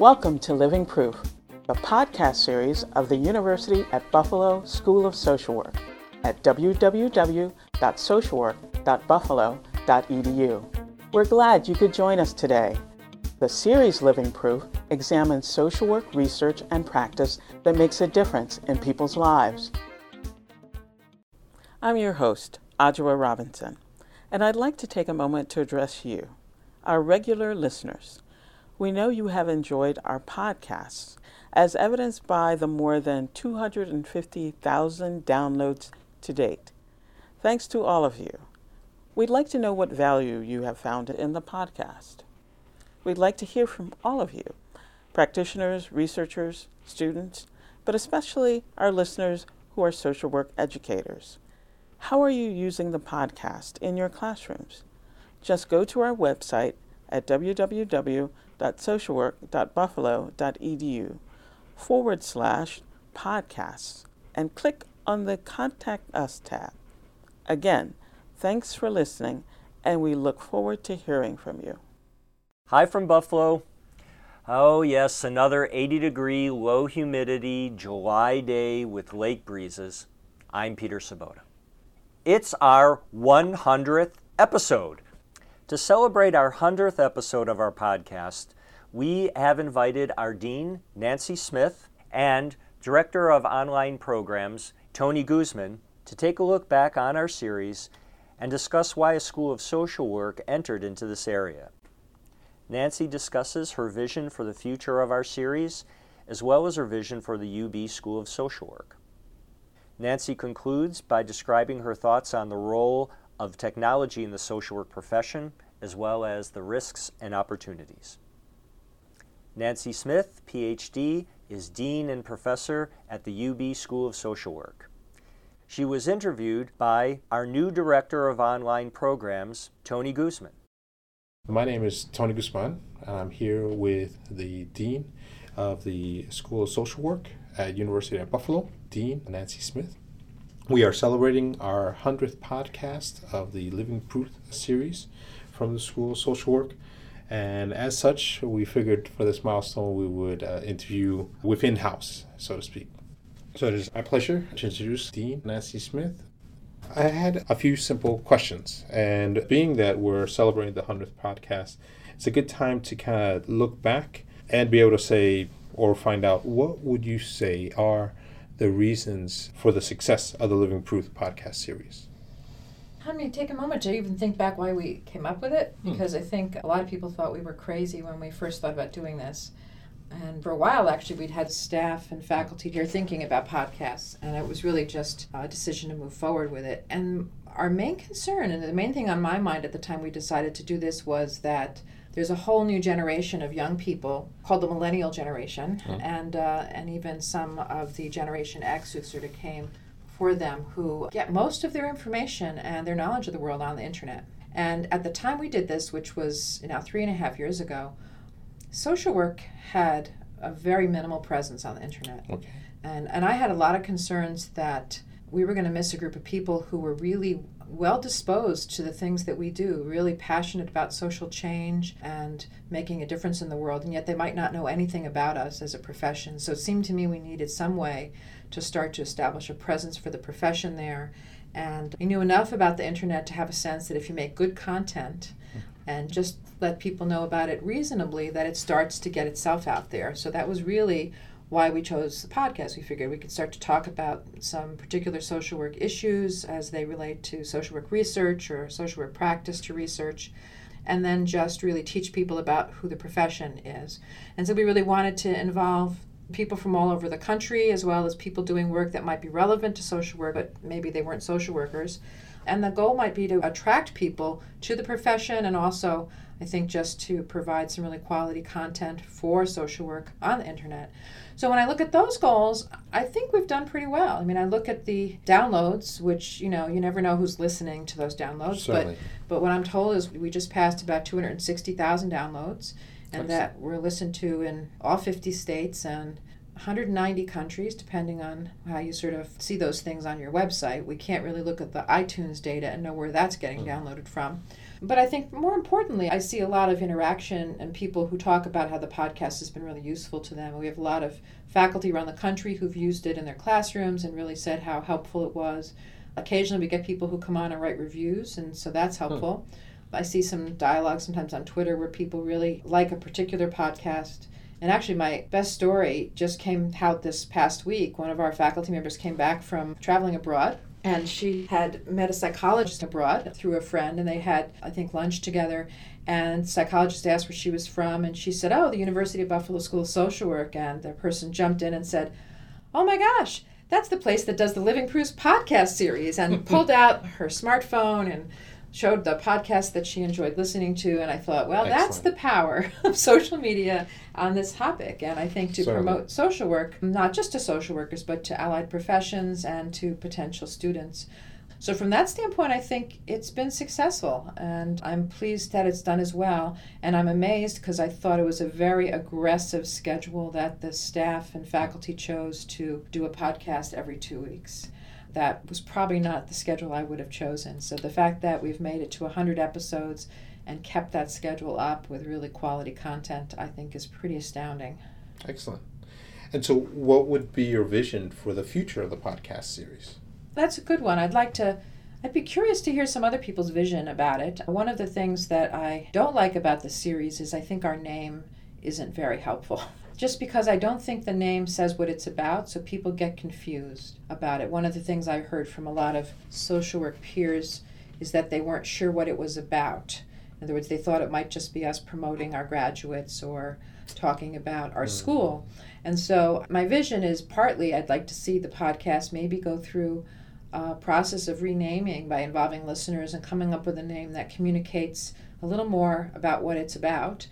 Welcome to Living Proof, the podcast series of the University at Buffalo School of Social Work at www.socialwork.buffalo.edu. We're glad you could join us today. The series Living Proof examines social work research and practice that makes a difference in people's lives. I'm your host, Adjoa Robinson, and I'd like to take a moment to address you, our regular listeners. We know you have enjoyed our podcasts, as evidenced by the more than 250,000 downloads to date. Thanks to all of you. We'd like to know what value you have found in the podcast. We'd like to hear from all of you practitioners, researchers, students, but especially our listeners who are social work educators. How are you using the podcast in your classrooms? Just go to our website at www.socialwork.buffalo.edu forward slash podcasts and click on the Contact Us tab. Again, thanks for listening, and we look forward to hearing from you. Hi from Buffalo. Oh, yes, another 80 degree, low humidity July day with lake breezes. I'm Peter Sobota. It's our 100th episode. To celebrate our 100th episode of our podcast, we have invited our Dean, Nancy Smyth, and Director of Online Programs, Tony Guzman, to take a look back on our series and discuss why a School of Social Work entered into this area. Nancy discusses her vision for the future of our series, as well as her vision for the UB School of Social Work. Nancy concludes by describing her thoughts on the role of technology in the social work profession, as well as the risks and opportunities. Nancy Smyth, PhD, is Dean and Professor at the UB School of Social Work. She was interviewed by our new Director of Online Programs, Tony Guzman. My name is Tony Guzman, and I'm here with the Dean of the School of Social Work at University of Buffalo, Dean Nancy Smyth. We are celebrating our 100th podcast of the Living Proof series from the School of Social Work. And as such, we figured for this milestone we would uh, interview within house, so to speak. So it is my pleasure to introduce Dean Nancy Smyth. I had a few simple questions, and being that we're celebrating the 100th podcast, it's a good time to kind of look back and be able to say or find out what would you say are the reasons for the success of the Living Proof podcast series? Let me take a moment to even think back why we came up with it, Hmm. because I think a lot of people thought we were crazy when we first thought about doing this. And for a while, actually, we'd had staff and faculty here thinking about podcasts, and it was really just a decision to move forward with it. And our main concern, and the main thing on my mind at the time we decided to do this, was that there's a whole new generation of young people called the millennial generation, and uh, and even some of the Generation X who sort of came for them who get most of their information and their knowledge of the world on the internet. And at the time we did this, which was now three and a half years ago, social work had a very minimal presence on the internet. Okay. And, and I had a lot of concerns that we were going to miss a group of people who were really well disposed to the things that we do, really passionate about social change and making a difference in the world, and yet they might not know anything about us as a profession. So it seemed to me we needed some way to start to establish a presence for the profession there. And we knew enough about the internet to have a sense that if you make good content and just let people know about it reasonably, that it starts to get itself out there. So that was really why we chose the podcast. We figured we could start to talk about some particular social work issues as they relate to social work research or social work practice to research, and then just really teach people about who the profession is. And so we really wanted to involve people from all over the country as well as people doing work that might be relevant to social work, but maybe they weren't social workers. And the goal might be to attract people to the profession and also, I think, just to provide some really quality content for social work on the internet. So when I look at those goals, I think we've done pretty well. I mean, I look at the downloads, which, you know, you never know who's listening to those downloads, Certainly. but but what I'm told is we just passed about 260,000 downloads and Excellent. that we're listened to in all 50 states and 190 countries, depending on how you sort of see those things on your website. We can't really look at the iTunes data and know where that's getting mm. downloaded from. But I think more importantly, I see a lot of interaction and people who talk about how the podcast has been really useful to them. We have a lot of faculty around the country who've used it in their classrooms and really said how helpful it was. Occasionally, we get people who come on and write reviews, and so that's helpful. Hmm. I see some dialogue sometimes on Twitter where people really like a particular podcast. And actually, my best story just came out this past week. One of our faculty members came back from traveling abroad and she had met a psychologist abroad through a friend and they had i think lunch together. And psychologist asked where she was from and she said oh the university of buffalo school of social work. And the person jumped in and said oh my gosh that's the place that does the living proofs podcast series and pulled out her smartphone and showed the podcast that she enjoyed listening to and i thought well Excellent. that's the power of social media on this topic. And i think to promote social work not just to social workers but to allied professions and to potential students. So from that standpoint i think it's been successful and i'm pleased that it's done as well. And i'm amazed because i thought it was a very aggressive schedule that the staff and faculty chose to do a podcast every two weeks that was probably not the schedule I would have chosen. So the fact that we've made it to 100 episodes and kept that schedule up with really quality content, I think is pretty astounding. Excellent. And so, what would be your vision for the future of the podcast series? That's a good one. I'd like to. I'd be curious to hear some other people's vision about it. One of the things that I don't like about the series is I think our name isn't very helpful. just because I don't think the name says what it's about, so people get confused about it. One of the things I heard from a lot of social work peers is that they weren't sure what it was about. In other words, they thought it might just be us promoting our graduates or talking about our mm. school. And so my vision is partly I'd like to see the podcast maybe go through a process of renaming by involving listeners and coming up with a name that communicates a little more about what it's about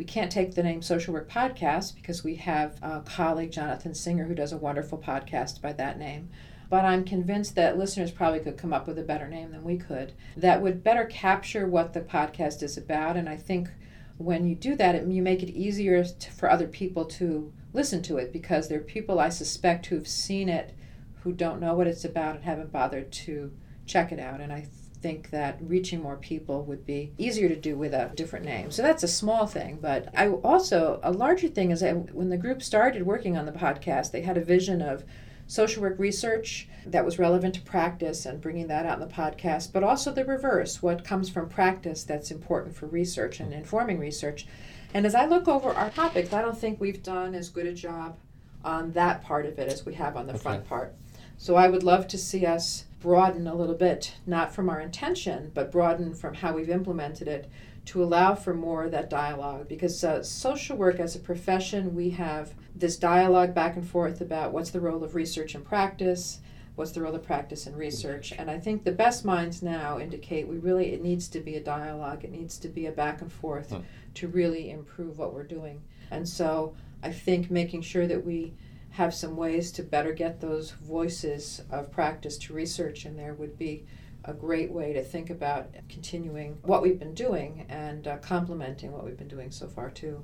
we can't take the name Social Work Podcast because we have a colleague, Jonathan Singer, who does a wonderful podcast by that name. But I'm convinced that listeners probably could come up with a better name than we could that would better capture what the podcast is about. And I think when you do that, it, you make it easier to, for other people to listen to it because there are people I suspect who've seen it who don't know what it's about and haven't bothered to check it out. And I think that reaching more people would be easier to do with a different name. So that's a small thing. But I also, a larger thing is that when the group started working on the podcast, they had a vision of social work research that was relevant to practice and bringing that out in the podcast, but also the reverse what comes from practice that's important for research and informing research. And as I look over our topics, I don't think we've done as good a job on that part of it as we have on the okay. front part. So I would love to see us broaden a little bit, not from our intention, but broaden from how we've implemented it to allow for more of that dialogue. Because uh, social work as a profession, we have this dialogue back and forth about what's the role of research and practice, what's the role of practice and research. And I think the best minds now indicate we really, it needs to be a dialogue, it needs to be a back and forth huh. to really improve what we're doing. And so I think making sure that we have some ways to better get those voices of practice to research in there would be a great way to think about continuing what we've been doing and uh, complementing what we've been doing so far too.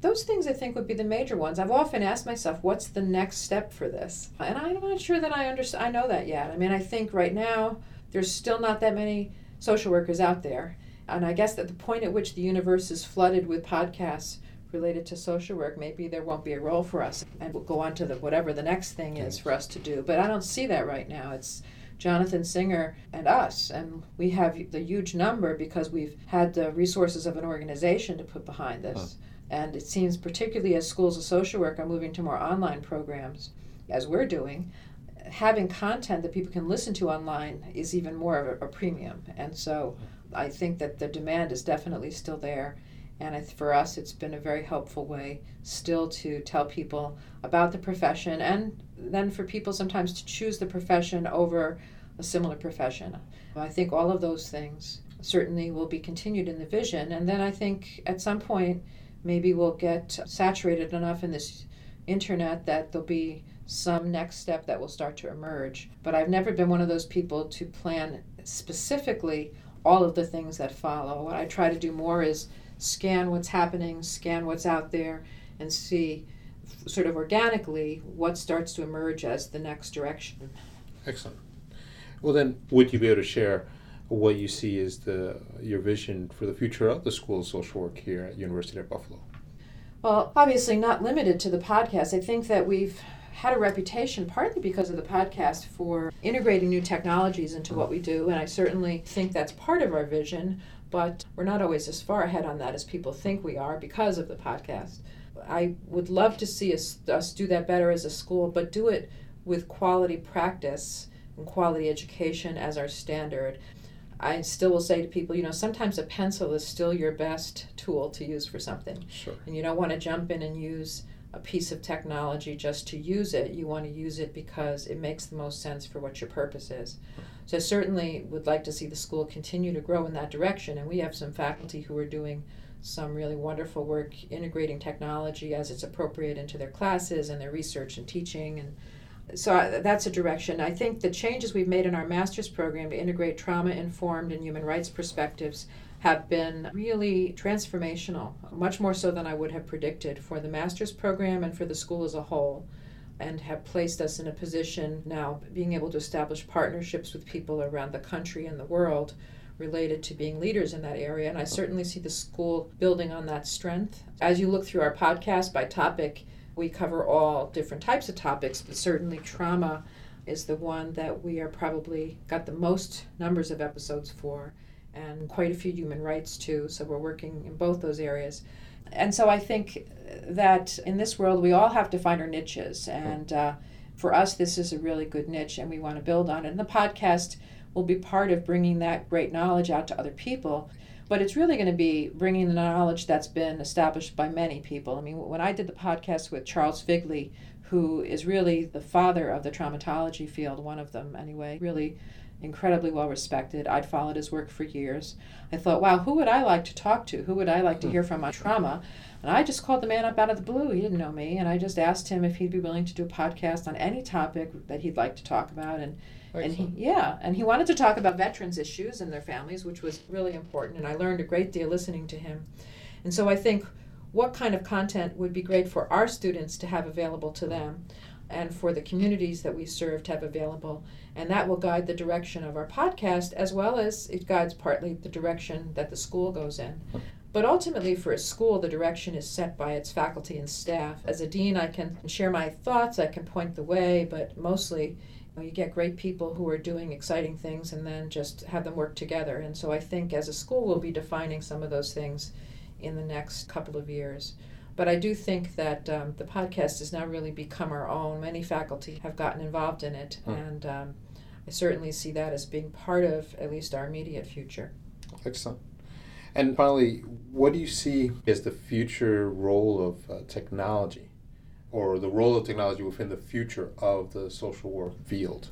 Those things i think would be the major ones. I've often asked myself what's the next step for this? And i'm not sure that i understand i know that yet. I mean i think right now there's still not that many social workers out there. And i guess that the point at which the universe is flooded with podcasts related to social work, maybe there won't be a role for us, and we'll go on to the whatever the next thing is for us to do. But I don't see that right now. It's Jonathan Singer and us, and we have the huge number because we've had the resources of an organization to put behind this. Huh. And it seems, particularly as schools of social work are moving to more online programs, as we're doing, having content that people can listen to online is even more of a, a premium. And so I think that the demand is definitely still there and for us, it's been a very helpful way still to tell people about the profession and then for people sometimes to choose the profession over a similar profession. I think all of those things certainly will be continued in the vision. And then I think at some point, maybe we'll get saturated enough in this internet that there'll be some next step that will start to emerge. But I've never been one of those people to plan specifically all of the things that follow. What I try to do more is scan what's happening, scan what's out there, and see sort of organically what starts to emerge as the next direction. Excellent. Well, then, would you be able to share what you see as the your vision for the future of the School of Social Work here at University of Buffalo? Well, obviously not limited to the podcast. I think that we've had a reputation partly because of the podcast for integrating new technologies into what we do, and I certainly think that's part of our vision, but we're not always as far ahead on that as people think we are because of the podcast. I would love to see us, us do that better as a school, but do it with quality practice and quality education as our standard. I still will say to people, you know, sometimes a pencil is still your best tool to use for something. Sure. And you don't want to jump in and use a piece of technology just to use it. You want to use it because it makes the most sense for what your purpose is. So I certainly would like to see the school continue to grow in that direction. And we have some faculty who are doing some really wonderful work integrating technology as it's appropriate into their classes and their research and teaching and so that's a direction. I think the changes we've made in our master's program to integrate trauma informed and human rights perspectives have been really transformational, much more so than I would have predicted for the master's program and for the school as a whole, and have placed us in a position now being able to establish partnerships with people around the country and the world related to being leaders in that area. And I certainly see the school building on that strength. As you look through our podcast by topic, we cover all different types of topics, but certainly trauma is the one that we are probably got the most numbers of episodes for, and quite a few human rights too. So we're working in both those areas. And so I think that in this world, we all have to find our niches. And uh, for us, this is a really good niche, and we want to build on it. And the podcast will be part of bringing that great knowledge out to other people but it's really going to be bringing the knowledge that's been established by many people. I mean, when I did the podcast with Charles Figley, who is really the father of the traumatology field, one of them anyway, really incredibly well respected. I'd followed his work for years. I thought, wow, who would I like to talk to? Who would I like to hmm. hear from on trauma? And I just called the man up out of the blue. He didn't know me. And I just asked him if he'd be willing to do a podcast on any topic that he'd like to talk about. And and he, yeah, and he wanted to talk about veterans issues and their families, which was really important. And I learned a great deal listening to him. And so I think what kind of content would be great for our students to have available to them and for the communities that we serve to have available. And that will guide the direction of our podcast as well as it guides partly the direction that the school goes in. But ultimately, for a school, the direction is set by its faculty and staff. As a dean, I can share my thoughts, I can point the way, but mostly you get great people who are doing exciting things and then just have them work together. And so I think as a school, we'll be defining some of those things in the next couple of years. But I do think that um, the podcast has now really become our own. Many faculty have gotten involved in it, hmm. and um, I certainly see that as being part of at least our immediate future. Excellent. And finally, what do you see as the future role of uh, technology or the role of technology within the future of the social work field?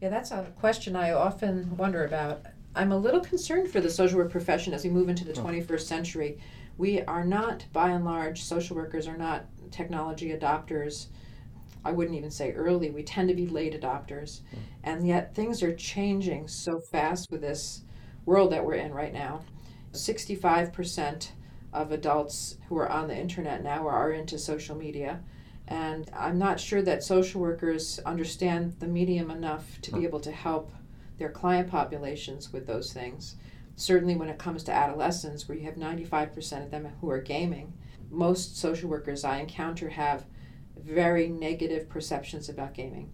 Yeah, that's a question I often wonder about. I'm a little concerned for the social work profession as we move into the 21st century. We are not, by and large, social workers are not technology adopters. I wouldn't even say early. We tend to be late adopters. Mm. And yet things are changing so fast with this world that we're in right now. 65% of adults who are on the internet now are into social media. And I'm not sure that social workers understand the medium enough to be able to help their client populations with those things. Certainly, when it comes to adolescents, where you have 95% of them who are gaming, most social workers I encounter have very negative perceptions about gaming.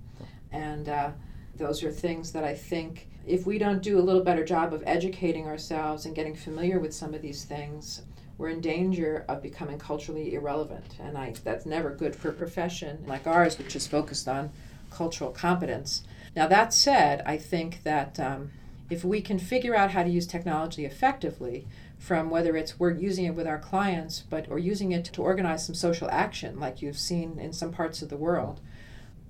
And uh, those are things that I think if we don't do a little better job of educating ourselves and getting familiar with some of these things, we're in danger of becoming culturally irrelevant. And I, that's never good for a profession like ours, which is focused on cultural competence. Now, that said, I think that um, if we can figure out how to use technology effectively, from whether it's we're using it with our clients, but or using it to organize some social action, like you've seen in some parts of the world,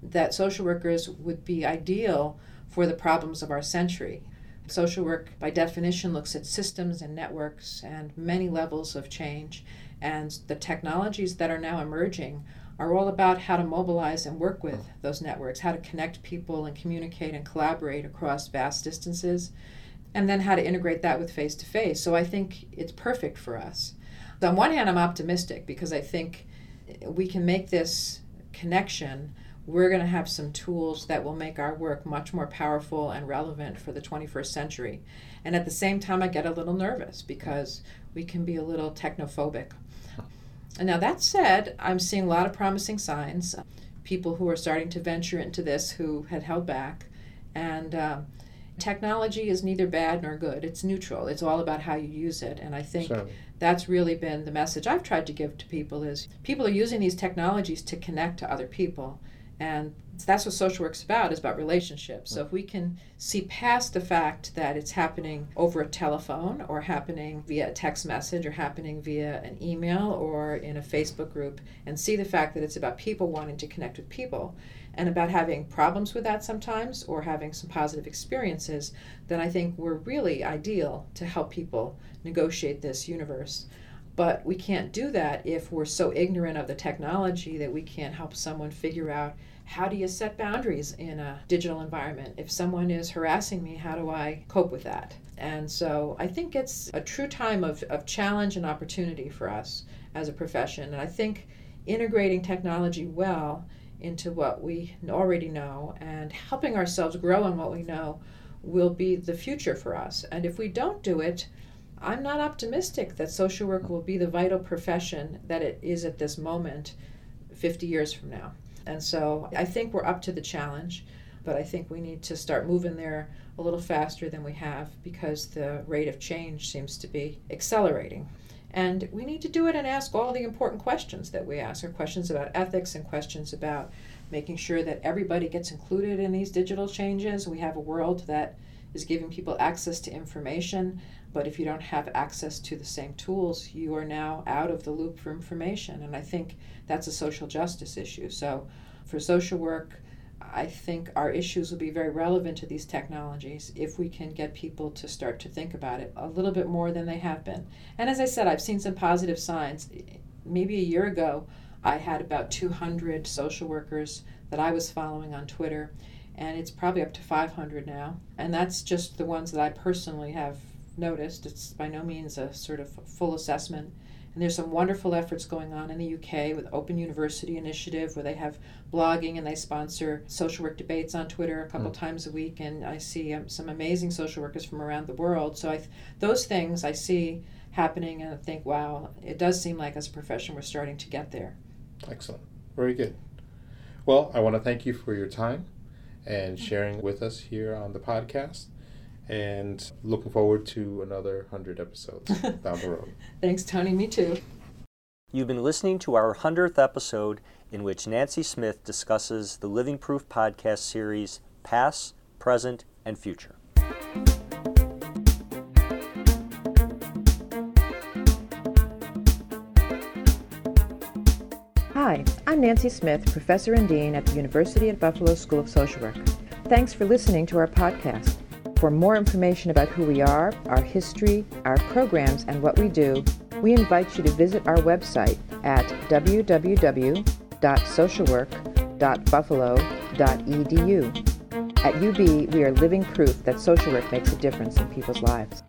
that social workers would be ideal for the problems of our century. Social work, by definition, looks at systems and networks and many levels of change. And the technologies that are now emerging are all about how to mobilize and work with those networks, how to connect people and communicate and collaborate across vast distances, and then how to integrate that with face to face. So I think it's perfect for us. On one hand, I'm optimistic because I think we can make this connection, we're going to have some tools that will make our work much more powerful and relevant for the 21st century. And at the same time, I get a little nervous because we can be a little technophobic. And now, that said, I'm seeing a lot of promising signs. People who are starting to venture into this who had held back. And uh, technology is neither bad nor good, it's neutral. It's all about how you use it. And I think that's really been the message I've tried to give to people is people are using these technologies to connect to other people and that's what social work's about is about relationships. So if we can see past the fact that it's happening over a telephone or happening via a text message or happening via an email or in a facebook group and see the fact that it's about people wanting to connect with people and about having problems with that sometimes or having some positive experiences then i think we're really ideal to help people negotiate this universe. But we can't do that if we're so ignorant of the technology that we can't help someone figure out how do you set boundaries in a digital environment? If someone is harassing me, how do I cope with that? And so I think it's a true time of, of challenge and opportunity for us as a profession. And I think integrating technology well into what we already know and helping ourselves grow in what we know will be the future for us. And if we don't do it, I'm not optimistic that social work will be the vital profession that it is at this moment 50 years from now. And so I think we're up to the challenge, but I think we need to start moving there a little faster than we have because the rate of change seems to be accelerating. And we need to do it and ask all the important questions that we ask are questions about ethics and questions about making sure that everybody gets included in these digital changes. We have a world that is giving people access to information, but if you don't have access to the same tools, you are now out of the loop for information. And I think that's a social justice issue. So for social work, I think our issues will be very relevant to these technologies if we can get people to start to think about it a little bit more than they have been. And as I said, I've seen some positive signs. Maybe a year ago, I had about 200 social workers that I was following on Twitter and it's probably up to 500 now. And that's just the ones that I personally have noticed. It's by no means a sort of full assessment. And there's some wonderful efforts going on in the UK with Open University Initiative, where they have blogging and they sponsor social work debates on Twitter a couple mm. times a week. And I see um, some amazing social workers from around the world. So I th- those things I see happening, and I think, wow, it does seem like as a profession we're starting to get there. Excellent. Very good. Well, I want to thank you for your time and sharing with us here on the podcast. And looking forward to another 100 episodes down the road. Thanks, Tony. Me too. You've been listening to our 100th episode in which Nancy Smyth discusses the Living Proof podcast series Past, Present, and Future. Hi, I'm Nancy Smyth, Professor and Dean at the University at Buffalo School of Social Work. Thanks for listening to our podcast. For more information about who we are, our history, our programs, and what we do, we invite you to visit our website at www.socialwork.buffalo.edu. At UB, we are living proof that social work makes a difference in people's lives.